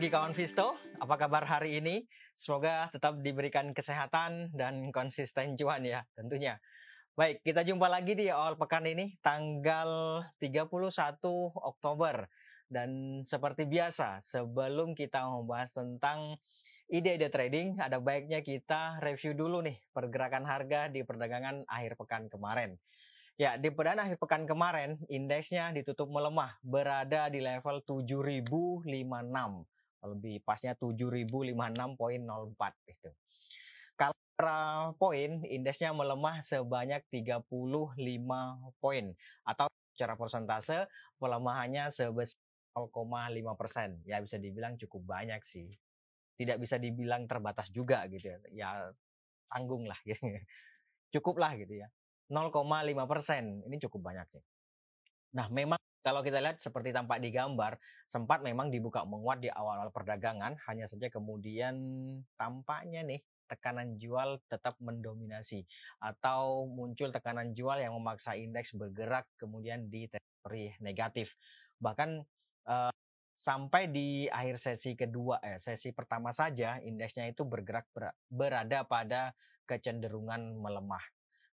pagi kawan Visto, apa kabar hari ini? Semoga tetap diberikan kesehatan dan konsisten cuan ya tentunya. Baik, kita jumpa lagi di awal pekan ini tanggal 31 Oktober. Dan seperti biasa, sebelum kita membahas tentang ide-ide trading, ada baiknya kita review dulu nih pergerakan harga di perdagangan akhir pekan kemarin. Ya, di perdana akhir pekan kemarin, indeksnya ditutup melemah, berada di level 7056. Lebih pasnya 7056.04 itu. Kalau poin, indeksnya melemah sebanyak 35 poin atau secara persentase pelemahannya sebesar 0,5 persen. Ya bisa dibilang cukup banyak sih. Tidak bisa dibilang terbatas juga gitu ya. Ya tanggung lah gitu. Cukup lah gitu ya. 0,5 persen. Ini cukup banyak sih. Nah, memang kalau kita lihat seperti tampak di gambar, sempat memang dibuka menguat di awal-awal perdagangan, hanya saja kemudian tampaknya nih tekanan jual tetap mendominasi atau muncul tekanan jual yang memaksa indeks bergerak kemudian di teritori negatif. Bahkan eh, sampai di akhir sesi kedua eh sesi pertama saja indeksnya itu bergerak ber, berada pada kecenderungan melemah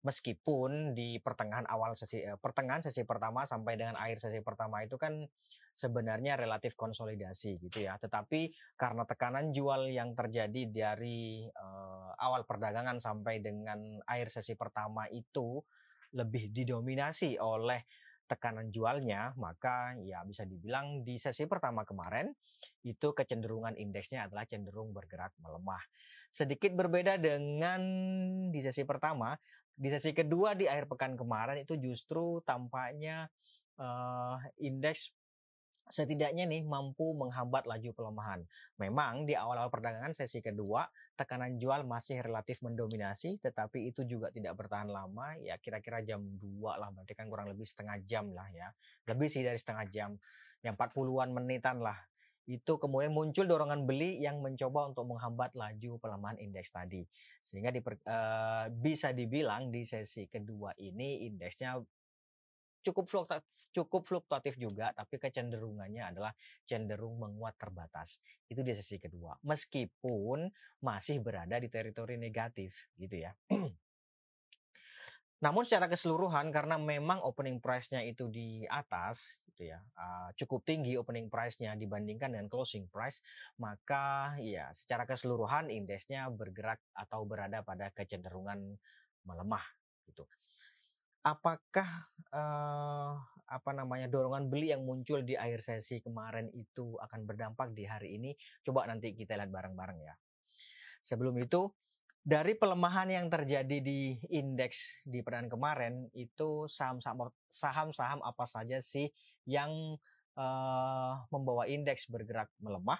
meskipun di pertengahan awal sesi eh, pertengahan sesi pertama sampai dengan akhir sesi pertama itu kan sebenarnya relatif konsolidasi gitu ya. Tetapi karena tekanan jual yang terjadi dari eh, awal perdagangan sampai dengan akhir sesi pertama itu lebih didominasi oleh tekanan jualnya, maka ya bisa dibilang di sesi pertama kemarin itu kecenderungan indeksnya adalah cenderung bergerak melemah. Sedikit berbeda dengan di sesi pertama, di sesi kedua di akhir pekan kemarin itu justru tampaknya uh, indeks setidaknya nih mampu menghambat laju pelemahan. Memang di awal-awal perdagangan sesi kedua tekanan jual masih relatif mendominasi tetapi itu juga tidak bertahan lama ya kira-kira jam 2 lah berarti kan kurang lebih setengah jam lah ya. Lebih sih dari setengah jam. Yang 40-an menitan lah itu kemudian muncul dorongan beli yang mencoba untuk menghambat laju pelemahan indeks tadi. Sehingga diper, uh, bisa dibilang di sesi kedua ini indeksnya cukup fluktuatif, cukup fluktuatif juga, tapi kecenderungannya adalah cenderung menguat terbatas. Itu di sesi kedua. Meskipun masih berada di teritori negatif gitu ya. Namun secara keseluruhan karena memang opening price-nya itu di atas gitu ya, cukup tinggi opening price-nya dibandingkan dengan closing price, maka ya secara keseluruhan indeksnya bergerak atau berada pada kecenderungan melemah gitu. Apakah uh, apa namanya dorongan beli yang muncul di akhir sesi kemarin itu akan berdampak di hari ini? Coba nanti kita lihat bareng-bareng ya. Sebelum itu dari pelemahan yang terjadi di indeks di perdana kemarin itu saham-saham apa saja sih yang uh, membawa indeks bergerak melemah?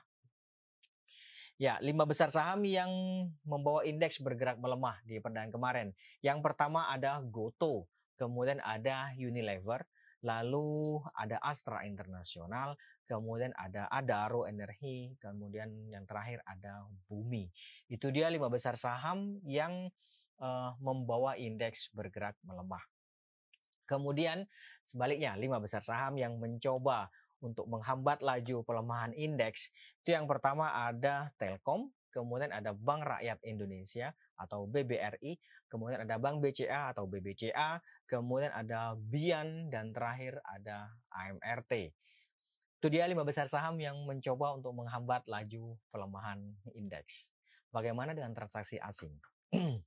Ya, lima besar saham yang membawa indeks bergerak melemah di perdana kemarin. Yang pertama ada Goto, kemudian ada Unilever, lalu ada Astra Internasional, kemudian ada Adaro Energi, kemudian yang terakhir ada Bumi. Itu dia lima besar saham yang uh, membawa indeks bergerak melemah. Kemudian sebaliknya lima besar saham yang mencoba untuk menghambat laju pelemahan indeks itu yang pertama ada Telkom, kemudian ada Bank Rakyat Indonesia atau BBRI, kemudian ada Bank BCA atau BBCA, kemudian ada Bian dan terakhir ada AMRT. Itu dia lima besar saham yang mencoba untuk menghambat laju pelemahan indeks. Bagaimana dengan transaksi asing?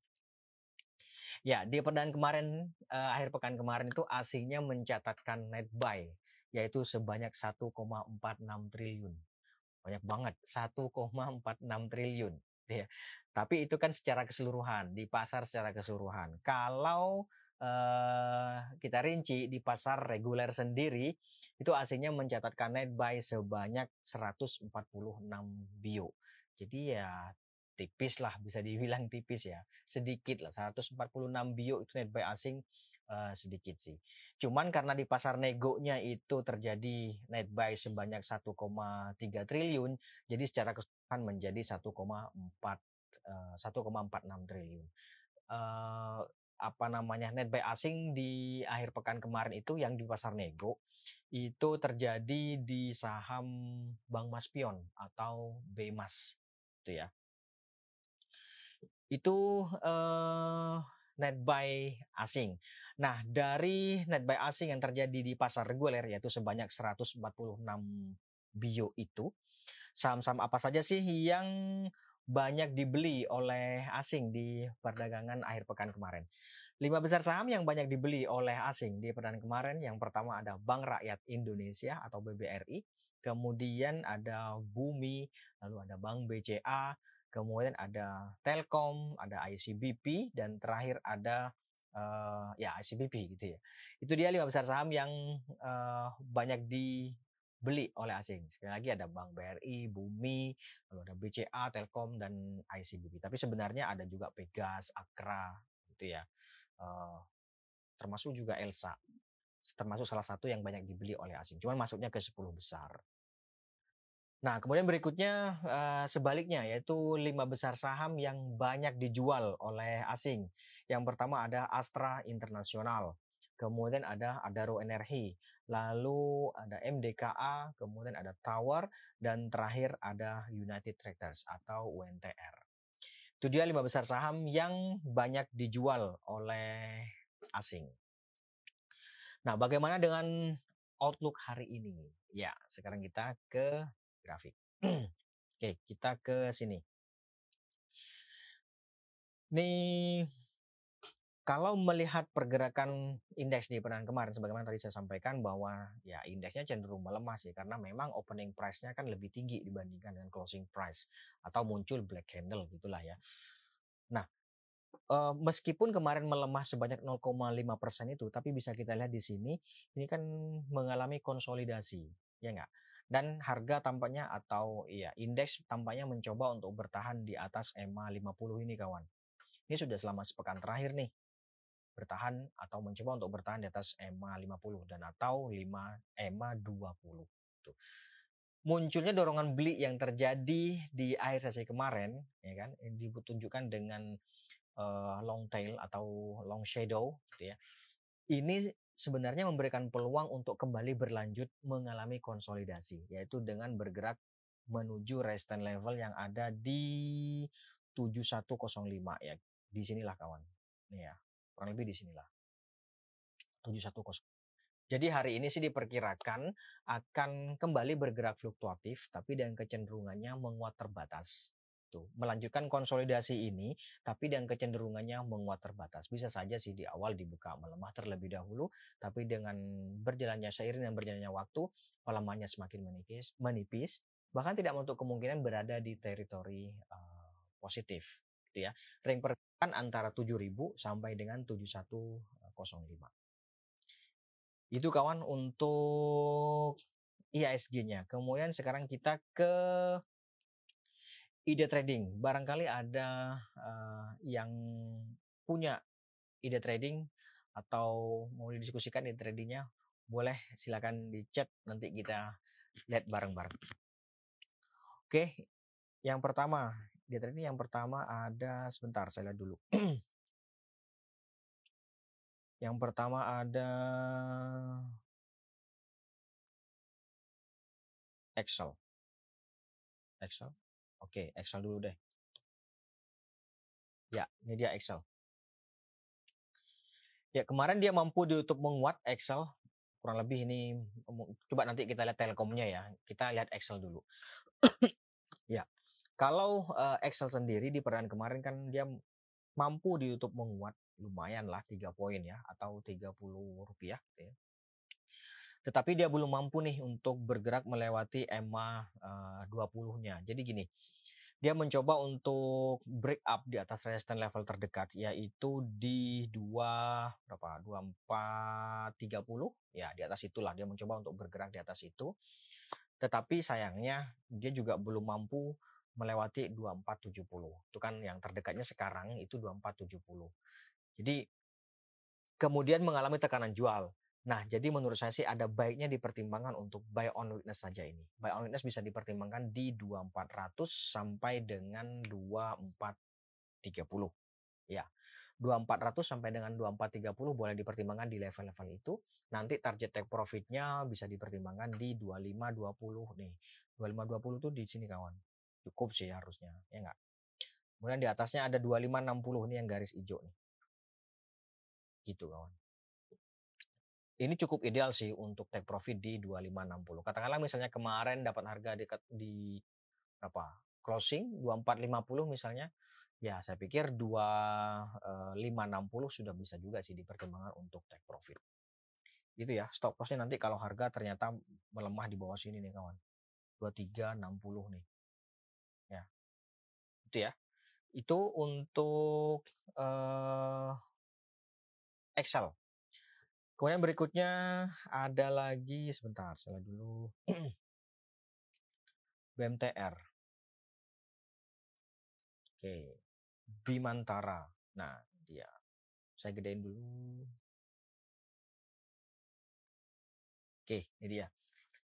ya, di perdana kemarin, eh, akhir pekan kemarin itu asingnya mencatatkan net buy, yaitu sebanyak 1,46 triliun. Banyak banget, 1,46 triliun. Ya. Tapi itu kan secara keseluruhan, di pasar secara keseluruhan. Kalau uh, kita rinci di pasar reguler sendiri itu aslinya mencatatkan net buy sebanyak 146 bio. Jadi ya tipis lah bisa dibilang tipis ya sedikit lah 146 bio itu net buy asing uh, sedikit sih cuman karena di pasar negonya itu terjadi net buy sebanyak 1,3 triliun jadi secara keseluruhan menjadi 1,4 uh, 1,46 triliun uh, apa namanya net buy asing di akhir pekan kemarin itu yang di pasar nego itu terjadi di saham Bank Maspion atau BMAS itu ya. Itu eh, net buy asing. Nah, dari net buy asing yang terjadi di pasar reguler yaitu sebanyak 146 bio itu saham-saham apa saja sih yang banyak dibeli oleh asing di perdagangan akhir pekan kemarin. Lima besar saham yang banyak dibeli oleh asing di perdagangan kemarin, yang pertama ada Bank Rakyat Indonesia atau BBRI, kemudian ada Bumi, lalu ada Bank BCA, kemudian ada Telkom, ada ICBP, dan terakhir ada uh, ya ICBP gitu ya. Itu dia lima besar saham yang uh, banyak di beli oleh asing. Sekali lagi ada Bank BRI, Bumi, lalu ada BCA, Telkom dan ICBP. Tapi sebenarnya ada juga Pegas, Akra gitu ya. Uh, termasuk juga Elsa. Termasuk salah satu yang banyak dibeli oleh asing. Cuman masuknya ke 10 besar. Nah, kemudian berikutnya uh, sebaliknya yaitu lima besar saham yang banyak dijual oleh asing. Yang pertama ada Astra Internasional, kemudian ada Adaro Energi, lalu ada MDKA, kemudian ada Tower, dan terakhir ada United Tractors atau UNTR. Itu dia lima besar saham yang banyak dijual oleh asing. Nah, bagaimana dengan outlook hari ini? Ya, sekarang kita ke grafik. Oke, kita ke sini. Nih kalau melihat pergerakan indeks di perdagangan kemarin, sebagaimana tadi saya sampaikan bahwa ya indeksnya cenderung melemah sih karena memang opening price-nya kan lebih tinggi dibandingkan dengan closing price atau muncul black candle gitulah ya. Nah, uh, meskipun kemarin melemah sebanyak 0,5 persen itu, tapi bisa kita lihat di sini ini kan mengalami konsolidasi, ya enggak? Dan harga tampaknya atau ya indeks tampaknya mencoba untuk bertahan di atas EMA 50 ini kawan. Ini sudah selama sepekan terakhir nih bertahan atau mencoba untuk bertahan di atas EMA 50 dan atau 5 EMA 20 tuh. Munculnya dorongan beli yang terjadi di akhir sesi kemarin ya kan ditunjukkan dengan uh, long tail atau long shadow gitu ya. Ini sebenarnya memberikan peluang untuk kembali berlanjut mengalami konsolidasi yaitu dengan bergerak menuju resistance level yang ada di 7105 ya. Di sinilah kawan. Nih ya. Kurang lebih di sinilah. 710. Jadi hari ini sih diperkirakan akan kembali bergerak fluktuatif tapi dengan kecenderungannya menguat terbatas. Tuh, melanjutkan konsolidasi ini tapi dengan kecenderungannya menguat terbatas. Bisa saja sih di awal dibuka melemah terlebih dahulu tapi dengan berjalannya seiring dan berjalannya waktu pelemahannya semakin menipis, menipis bahkan tidak untuk kemungkinan berada di teritori uh, positif gitu ya. Ring pergerakan antara 7000 sampai dengan 7105. Itu kawan untuk IASG-nya. Kemudian sekarang kita ke ide trading. Barangkali ada uh, yang punya ide trading atau mau didiskusikan ide tradingnya, boleh silakan di chat nanti kita lihat bareng-bareng. Oke, yang pertama dia tadi yang pertama ada sebentar saya lihat dulu. yang pertama ada Excel. Excel. Oke, Excel dulu deh. Ya, ini dia Excel. Ya, kemarin dia mampu di YouTube menguat Excel. Kurang lebih ini coba nanti kita lihat Telkomnya ya. Kita lihat Excel dulu. ya. Kalau uh, Excel sendiri di perdagangan kemarin kan dia mampu di YouTube menguat lumayan lah 3 poin ya atau 30 rupiah gitu ya. Tetapi dia belum mampu nih untuk bergerak melewati EMA uh, 20-nya. Jadi gini, dia mencoba untuk break up di atas resistance level terdekat yaitu di 2 berapa 2430 ya di atas itulah dia mencoba untuk bergerak di atas itu tetapi sayangnya dia juga belum mampu melewati 2470. Itu kan yang terdekatnya sekarang itu 2470. Jadi kemudian mengalami tekanan jual. Nah, jadi menurut saya sih ada baiknya dipertimbangkan untuk buy on weakness saja ini. Buy on weakness bisa dipertimbangkan di 2400 sampai dengan 2430. Ya, 2400 sampai dengan 2430 boleh dipertimbangkan di level-level itu. Nanti target take profitnya bisa dipertimbangkan di 2520 nih. 2520 tuh di sini kawan. Cukup sih harusnya, ya enggak? Kemudian di atasnya ada 2560 nih yang garis hijau nih. Gitu kawan. Ini cukup ideal sih untuk take profit di 2560. Katakanlah misalnya kemarin dapat harga dekat di apa? Closing 2450 misalnya ya saya pikir 2560 eh, sudah bisa juga sih dipertimbangkan untuk take profit. Itu ya, stop lossnya nanti kalau harga ternyata melemah di bawah sini nih kawan. 2360 nih. Ya. Itu ya. Itu untuk uh, Excel. Kemudian berikutnya ada lagi sebentar, salah dulu. BMTR. Oke. Bimantara. Nah, dia. Saya gedein dulu. Oke, ini dia.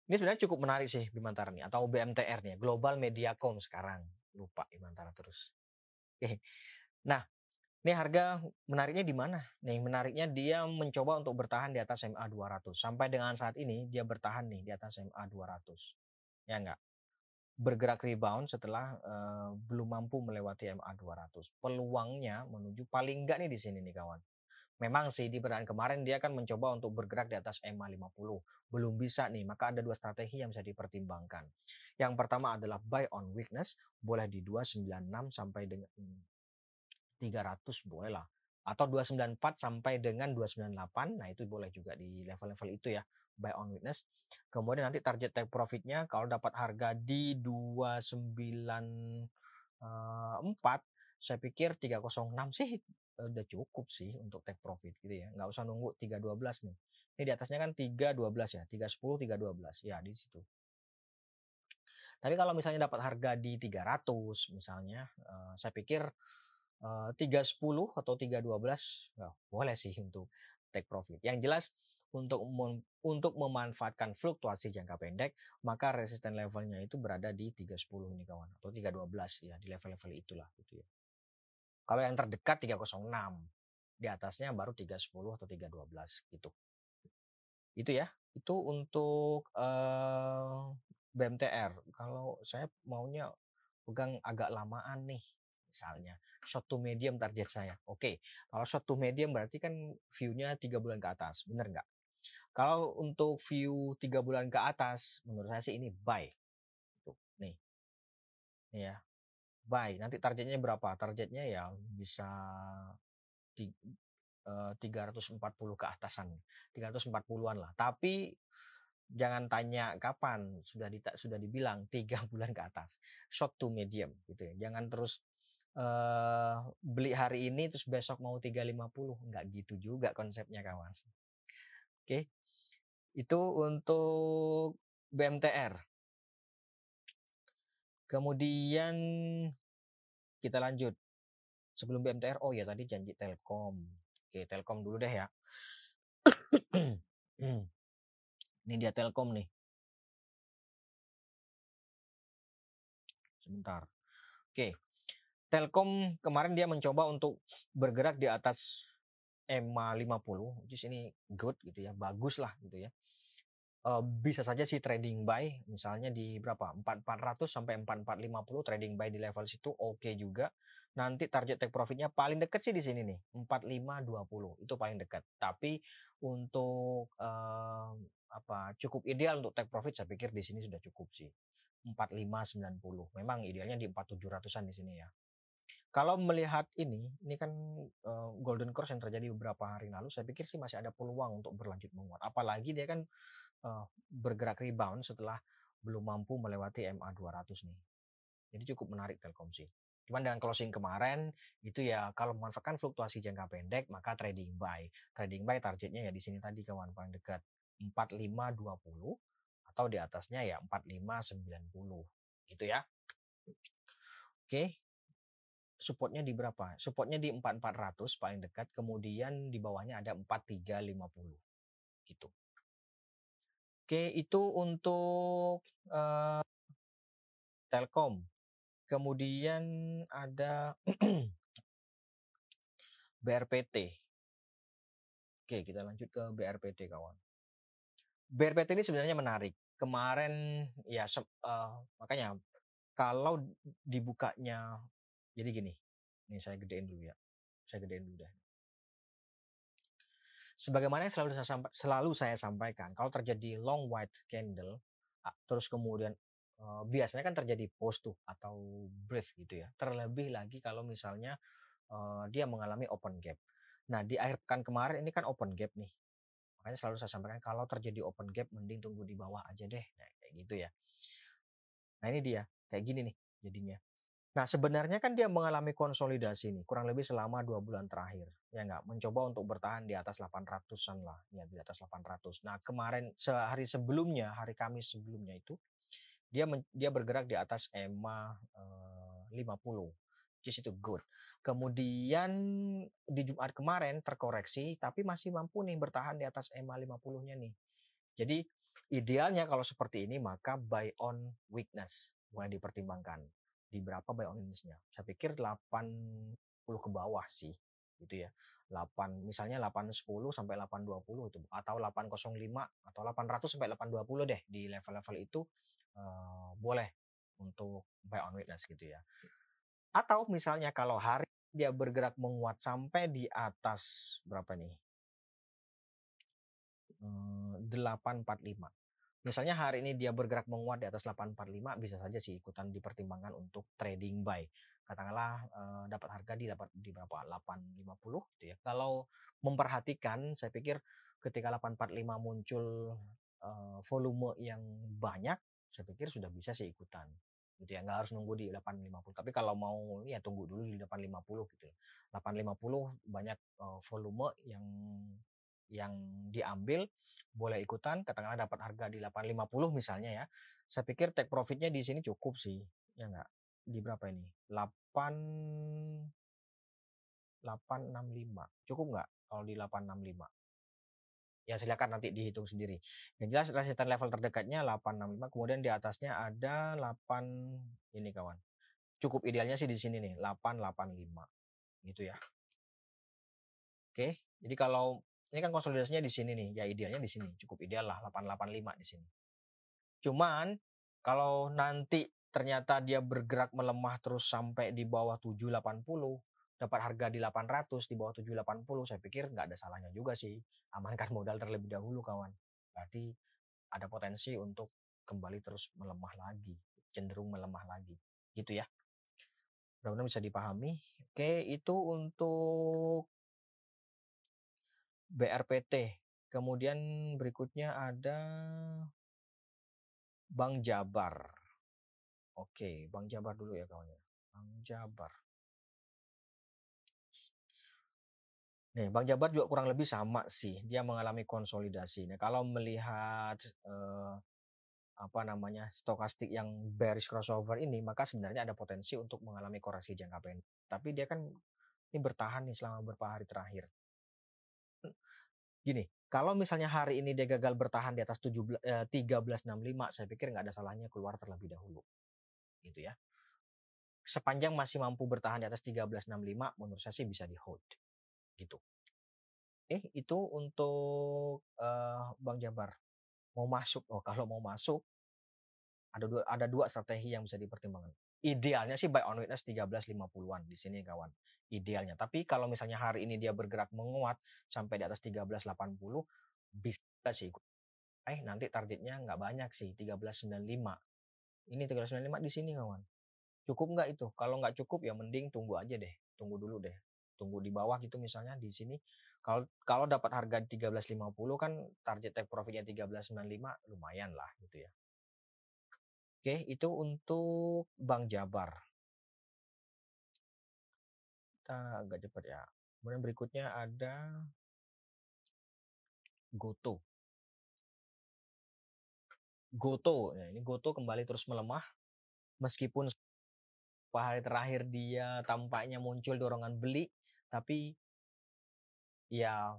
Ini sebenarnya cukup menarik sih Bimantara nih atau BMTR nih, Global Mediacom sekarang. Lupa Bimantara terus. Oke. Nah, ini harga menariknya di mana? Nih, menariknya dia mencoba untuk bertahan di atas MA 200. Sampai dengan saat ini dia bertahan nih di atas MA 200. Ya enggak? bergerak rebound setelah uh, belum mampu melewati MA 200. Peluangnya menuju paling enggak nih di sini nih kawan. Memang sih di perdagangan kemarin dia akan mencoba untuk bergerak di atas MA 50. Belum bisa nih, maka ada dua strategi yang bisa dipertimbangkan. Yang pertama adalah buy on weakness, boleh di 296 sampai dengan 300 boleh lah atau 294 sampai dengan 298. Nah, itu boleh juga di level-level itu ya, buy on witness. Kemudian nanti target take profitnya kalau dapat harga di 294 saya pikir 306 sih eh, udah cukup sih untuk take profit gitu ya. Nggak usah nunggu 312 nih. Ini di atasnya kan 312 ya, 310, 312. Ya, di situ. Tapi kalau misalnya dapat harga di 300 misalnya, eh, saya pikir uh, 310 atau 312 ya, boleh sih untuk take profit. Yang jelas untuk untuk memanfaatkan fluktuasi jangka pendek, maka resisten levelnya itu berada di 310 nih kawan atau 312 ya di level-level itulah gitu ya. Kalau yang terdekat 306, di atasnya baru 310 atau 312 gitu. Itu ya. Itu untuk uh, BMTR. Kalau saya maunya pegang agak lamaan nih misalnya short to medium target saya. Oke, kalau short to medium berarti kan view-nya tiga bulan ke atas, bener nggak? Kalau untuk view tiga bulan ke atas, menurut saya sih ini buy. Tuh, nih, nih ya, buy. Nanti targetnya berapa? Targetnya ya bisa di, uh, 340 ke atasan, 340-an lah. Tapi jangan tanya kapan sudah di, sudah dibilang tiga bulan ke atas short to medium gitu ya jangan terus uh, beli hari ini terus besok mau 350 nggak gitu juga konsepnya kawan. Oke itu untuk BMTR kemudian kita lanjut. Sebelum BMTR oh ya tadi janji Telkom. Oke Telkom dulu deh ya. Ini dia Telkom nih. Sebentar. Oke Telkom kemarin dia mencoba untuk bergerak di atas EMA 50, jadi ini good gitu ya, bagus lah gitu ya. Uh, bisa saja sih trading buy, misalnya di berapa 4400 sampai 4450 trading buy di level situ oke okay juga. Nanti target take profitnya paling deket sih di sini nih 4520 itu paling dekat. Tapi untuk uh, apa cukup ideal untuk take profit saya pikir di sini sudah cukup sih 4590. Memang idealnya di 4700-an di sini ya. Kalau melihat ini, ini kan uh, golden cross yang terjadi beberapa hari lalu, saya pikir sih masih ada peluang untuk berlanjut menguat. Apalagi dia kan uh, bergerak rebound setelah belum mampu melewati MA 200 nih. Jadi cukup menarik Telkom sih. Cuman dengan closing kemarin itu ya kalau memanfaatkan fluktuasi jangka pendek maka trading buy. Trading buy targetnya ya di sini tadi kawan paling dekat 4520 atau di atasnya ya 4590 gitu ya. Oke, supportnya di berapa? Supportnya di 4400 paling dekat, kemudian di bawahnya ada 4350 gitu. Oke, itu untuk uh, Telkom. Kemudian ada BRPT. Oke, kita lanjut ke BRPT kawan. BRPT ini sebenarnya menarik. Kemarin ya uh, makanya kalau dibukanya jadi gini. Ini saya gedein dulu ya. Saya gedein dulu deh. Sebagaimana yang selalu saya, selalu saya sampaikan, kalau terjadi long white candle, terus kemudian biasanya kan terjadi post tuh atau breath gitu ya. Terlebih lagi kalau misalnya dia mengalami open gap. Nah di akhir pekan kemarin ini kan open gap nih. Makanya selalu saya sampaikan kalau terjadi open gap mending tunggu di bawah aja deh. Nah, kayak gitu ya. Nah ini dia kayak gini nih jadinya. Nah sebenarnya kan dia mengalami konsolidasi nih kurang lebih selama dua bulan terakhir ya nggak mencoba untuk bertahan di atas 800-an lah ya di atas 800. Nah kemarin sehari sebelumnya hari Kamis sebelumnya itu dia dia bergerak di atas EMA eh, 50 which is itu good. Kemudian di Jumat kemarin terkoreksi tapi masih mampu nih bertahan di atas EMA 50-nya nih. Jadi idealnya kalau seperti ini maka buy on weakness mulai dipertimbangkan di berapa buy on weakness-nya. Saya pikir 80 ke bawah sih gitu ya. 8 misalnya 810 sampai 820 itu atau 805 atau 800 sampai 820 deh di level-level itu uh, boleh untuk buy on weakness gitu ya. Atau misalnya kalau hari dia bergerak menguat sampai di atas berapa nih? 845. Misalnya hari ini dia bergerak menguat di atas 845 bisa saja sih ikutan dipertimbangkan untuk trading buy. Katakanlah uh, dapat harga di dapat di berapa? 850 gitu ya. Kalau memperhatikan saya pikir ketika 845 muncul uh, volume yang banyak saya pikir sudah bisa sih ikutan gitu ya nggak harus nunggu di 850 tapi kalau mau ya tunggu dulu di 850 gitu 850 banyak uh, volume yang yang diambil boleh ikutan katakanlah dapat harga di 850 misalnya ya saya pikir take profitnya di sini cukup sih ya nggak di berapa ini 8 865 cukup nggak kalau di 865 ya silakan nanti dihitung sendiri. Yang jelas resisten level terdekatnya 865, kemudian di atasnya ada 8 ini kawan. Cukup idealnya sih di sini nih, 885. Gitu ya. Oke, jadi kalau ini kan konsolidasinya di sini nih, ya idealnya di sini, cukup ideal lah 885 di sini. Cuman kalau nanti ternyata dia bergerak melemah terus sampai di bawah 780, dapat harga di 800 di bawah 780 saya pikir nggak ada salahnya juga sih. Amankan modal terlebih dahulu kawan. Berarti ada potensi untuk kembali terus melemah lagi cenderung melemah lagi. Gitu ya. Mudah-mudahan bisa dipahami. Oke itu untuk BRPT kemudian berikutnya ada Bank Jabar oke Bank Jabar dulu ya kawan ya Bank Jabar Nih, Bang Jabar juga kurang lebih sama sih. Dia mengalami konsolidasi. Nah, kalau melihat eh, apa namanya stokastik yang bearish crossover ini, maka sebenarnya ada potensi untuk mengalami koreksi jangka pendek. Tapi dia kan ini bertahan nih selama beberapa hari terakhir. Gini, kalau misalnya hari ini dia gagal bertahan di atas 17, eh, 1365, saya pikir nggak ada salahnya keluar terlebih dahulu. Gitu ya. Sepanjang masih mampu bertahan di atas 1365, menurut saya sih bisa di hold gitu. Eh itu untuk uh, Bang Jabar mau masuk. Oh kalau mau masuk ada dua ada dua strategi yang bisa dipertimbangkan. Idealnya sih buy on witness 13.50-an di sini kawan. Idealnya. Tapi kalau misalnya hari ini dia bergerak menguat sampai di atas 13.80 bisa sih. Eh nanti targetnya nggak banyak sih 13.95. Ini 13.95 di sini kawan. Cukup nggak itu? Kalau nggak cukup ya mending tunggu aja deh. Tunggu dulu deh tunggu di bawah gitu misalnya di sini kalau kalau dapat harga di 13.50 kan target take profitnya 13.95 lumayan lah gitu ya oke itu untuk Bank Jabar. Kita agak cepat ya. Kemudian berikutnya ada Goto. Goto. Ya ini Goto kembali terus melemah. Meskipun hari terakhir dia tampaknya muncul dorongan beli tapi ya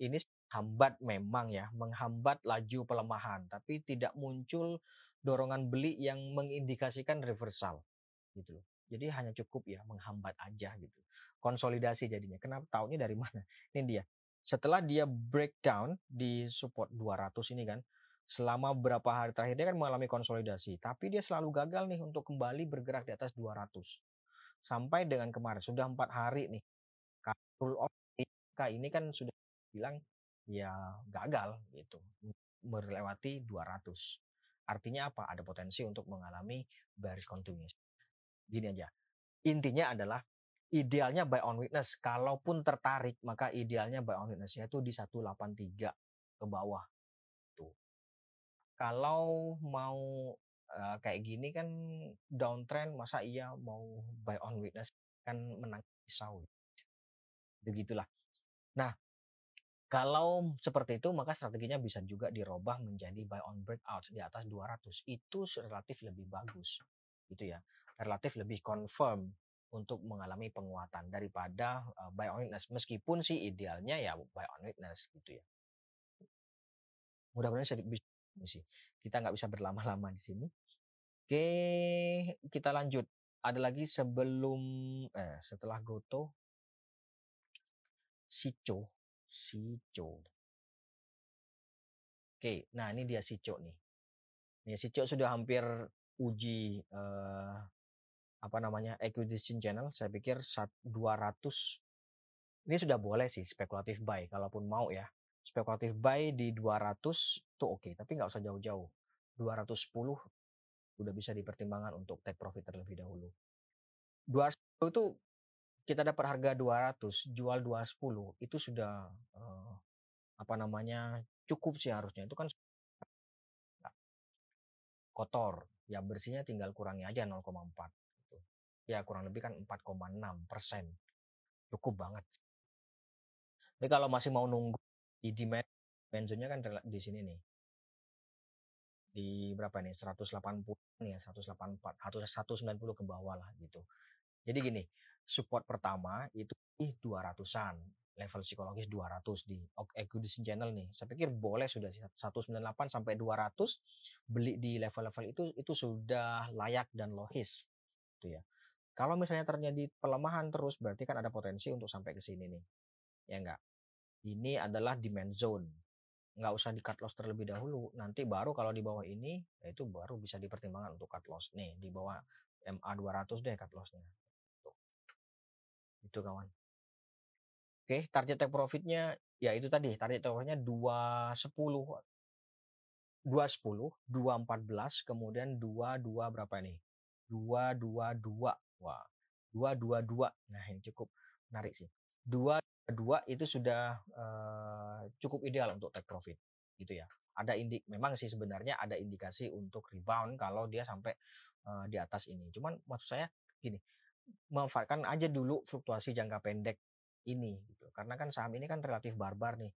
ini hambat memang ya, menghambat laju pelemahan, tapi tidak muncul dorongan beli yang mengindikasikan reversal gitu loh. Jadi hanya cukup ya menghambat aja gitu. Konsolidasi jadinya. Kenapa tahunya dari mana? Ini dia. Setelah dia breakdown di support 200 ini kan, selama beberapa hari terakhir dia kan mengalami konsolidasi, tapi dia selalu gagal nih untuk kembali bergerak di atas 200. Sampai dengan kemarin sudah empat hari nih. Rule of ini kan sudah bilang ya gagal gitu melewati 200. Artinya apa? Ada potensi untuk mengalami bearish continuous. Gini aja. Intinya adalah idealnya buy on witness. Kalaupun tertarik, maka idealnya buy on witness itu di 183 ke bawah. Tuh. Kalau mau uh, kayak gini kan downtrend masa iya mau buy on witness kan menang pisau. Begitulah. Nah, kalau seperti itu maka strateginya bisa juga dirubah menjadi buy on breakout di atas 200. Itu relatif lebih bagus. Gitu ya. Relatif lebih confirm untuk mengalami penguatan daripada uh, buy on witness meskipun sih idealnya ya buy on witness gitu ya. Mudah-mudahan bisa sih. Kita nggak bisa berlama-lama di sini. Oke, kita lanjut. Ada lagi sebelum eh setelah Goto Sico Sico. Oke, nah ini dia Sico nih. Nih Sico sudah hampir uji eh, apa namanya acquisition channel. Saya pikir 200 ini sudah boleh sih spekulatif buy kalaupun mau ya. Spekulatif buy di 200 tuh oke, okay, tapi nggak usah jauh-jauh. 210 udah bisa dipertimbangkan untuk take profit terlebih dahulu. 210 itu kita dapat harga 200, jual 210 itu sudah uh, apa namanya cukup sih harusnya. Itu kan kotor ya bersihnya tinggal kurangi aja 0,4 gitu. ya kurang lebih kan 4,6 persen. Cukup banget tapi kalau masih mau nunggu di demand benzonnya kan di sini nih. Di berapa nih 180 nih ya 184 atau 190 ke bawah lah gitu. Jadi gini support pertama itu di 200-an level psikologis 200 di acquisition channel nih. Saya pikir boleh sudah 198 sampai 200 beli di level-level itu itu sudah layak dan logis. Itu ya. Kalau misalnya terjadi pelemahan terus berarti kan ada potensi untuk sampai ke sini nih. Ya enggak? Ini adalah demand zone. Enggak usah di cut loss terlebih dahulu. Nanti baru kalau di bawah ini ya itu baru bisa dipertimbangkan untuk cut loss. Nih, di bawah MA 200 deh cut lossnya. Itu kawan. Oke, target take profitnya ya itu tadi target take profitnya 210 210, 214, kemudian 22 berapa ini? 222. Wah, 222. Nah, ini cukup menarik sih. 22 itu sudah uh, cukup ideal untuk take profit gitu ya. Ada indik memang sih sebenarnya ada indikasi untuk rebound kalau dia sampai uh, di atas ini. Cuman maksud saya gini, memanfaatkan aja dulu fluktuasi jangka pendek ini gitu. Karena kan saham ini kan relatif barbar nih.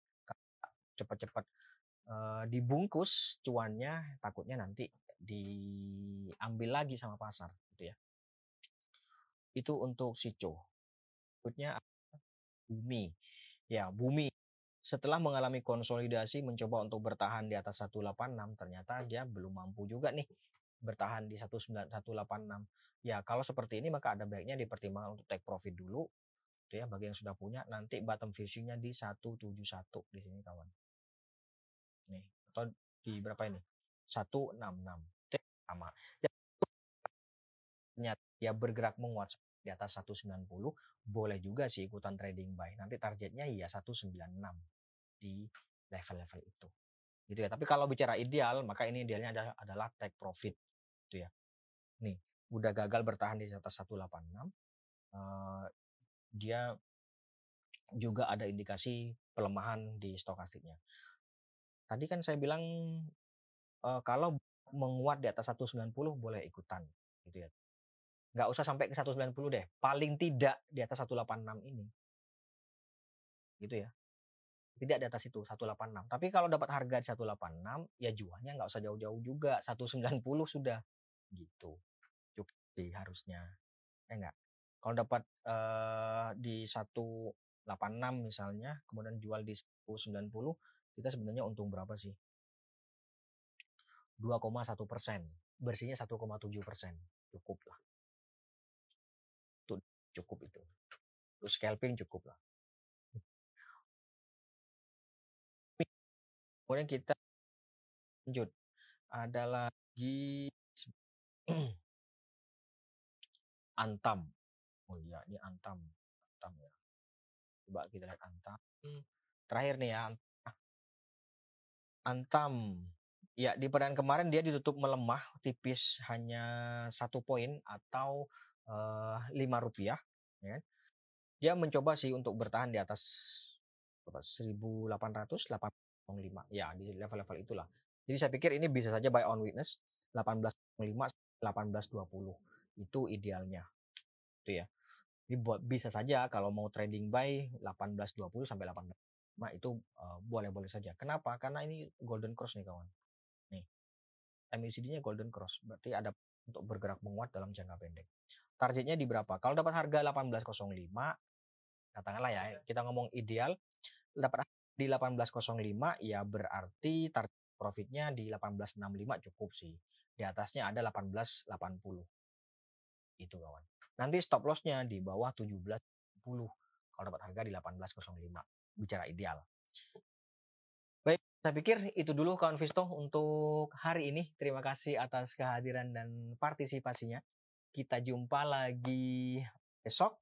Cepat-cepat uh, dibungkus cuannya takutnya nanti diambil lagi sama pasar gitu ya. Itu untuk Sico. Berikutnya Bumi. Ya, Bumi setelah mengalami konsolidasi mencoba untuk bertahan di atas 186 ternyata dia belum mampu juga nih bertahan di 19186. Ya, kalau seperti ini maka ada baiknya dipertimbangkan untuk take profit dulu. Itu ya bagi yang sudah punya nanti bottom fishingnya di 171 di sini kawan. Nih, atau di berapa ini? 166. sama. Ya, ya bergerak menguat di atas 190 boleh juga sih ikutan trading buy. Nanti targetnya ya 196 di level-level itu gitu ya. Tapi kalau bicara ideal, maka ini idealnya adalah, adalah take profit gitu ya. Nih, udah gagal bertahan di atas 186. Uh, dia juga ada indikasi pelemahan di stokastiknya. Tadi kan saya bilang uh, kalau menguat di atas 190 boleh ikutan gitu ya. Nggak usah sampai ke 190 deh. Paling tidak di atas 186 ini. Gitu ya. Tidak di atas itu 186. Tapi kalau dapat harga di 186 ya jualnya nggak usah jauh-jauh juga. 190 sudah gitu. Sih harusnya. Eh enggak? Kalau dapat uh, di 186 misalnya kemudian jual di 190 kita sebenarnya untung berapa sih? 2,1 persen. Bersihnya 1,7 persen. Cukup lah. Cukup itu. Untuk scalping cukup lah. Kemudian kita lanjut. Ada lagi Antam. Oh iya, ini Antam. Antam ya. Coba kita lihat Antam. Terakhir nih ya. Antam. Ya, di perdagangan kemarin dia ditutup melemah tipis hanya satu poin atau lima uh, rupiah. Ya. Kan. Dia mencoba sih untuk bertahan di atas 1885 ya di level-level itulah. Jadi saya pikir ini bisa saja buy on witness 18.5 18.20 itu idealnya. Itu ya. Ini buat bisa saja kalau mau trading buy 18.20 sampai 18 itu uh, boleh-boleh saja. Kenapa? Karena ini golden cross nih kawan. Nih. MACD-nya golden cross, berarti ada untuk bergerak menguat dalam jangka pendek. Targetnya di berapa? Kalau dapat harga 18.05 katakanlah ya, kita ngomong ideal dapat di 18.05 ya berarti target profitnya di 1865 cukup sih. Di atasnya ada 1880. Itu kawan. Nanti stop lossnya di bawah 1710 kalau dapat harga di 1805. Bicara ideal. Baik, saya pikir itu dulu kawan Visto untuk hari ini. Terima kasih atas kehadiran dan partisipasinya. Kita jumpa lagi besok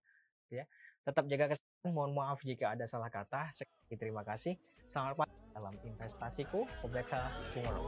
ya. Tetap jaga kesehatan. Mohon maaf jika ada salah kata. Sekali terima kasih. Selamat pagi dalam. Investasiku for better tomorrow.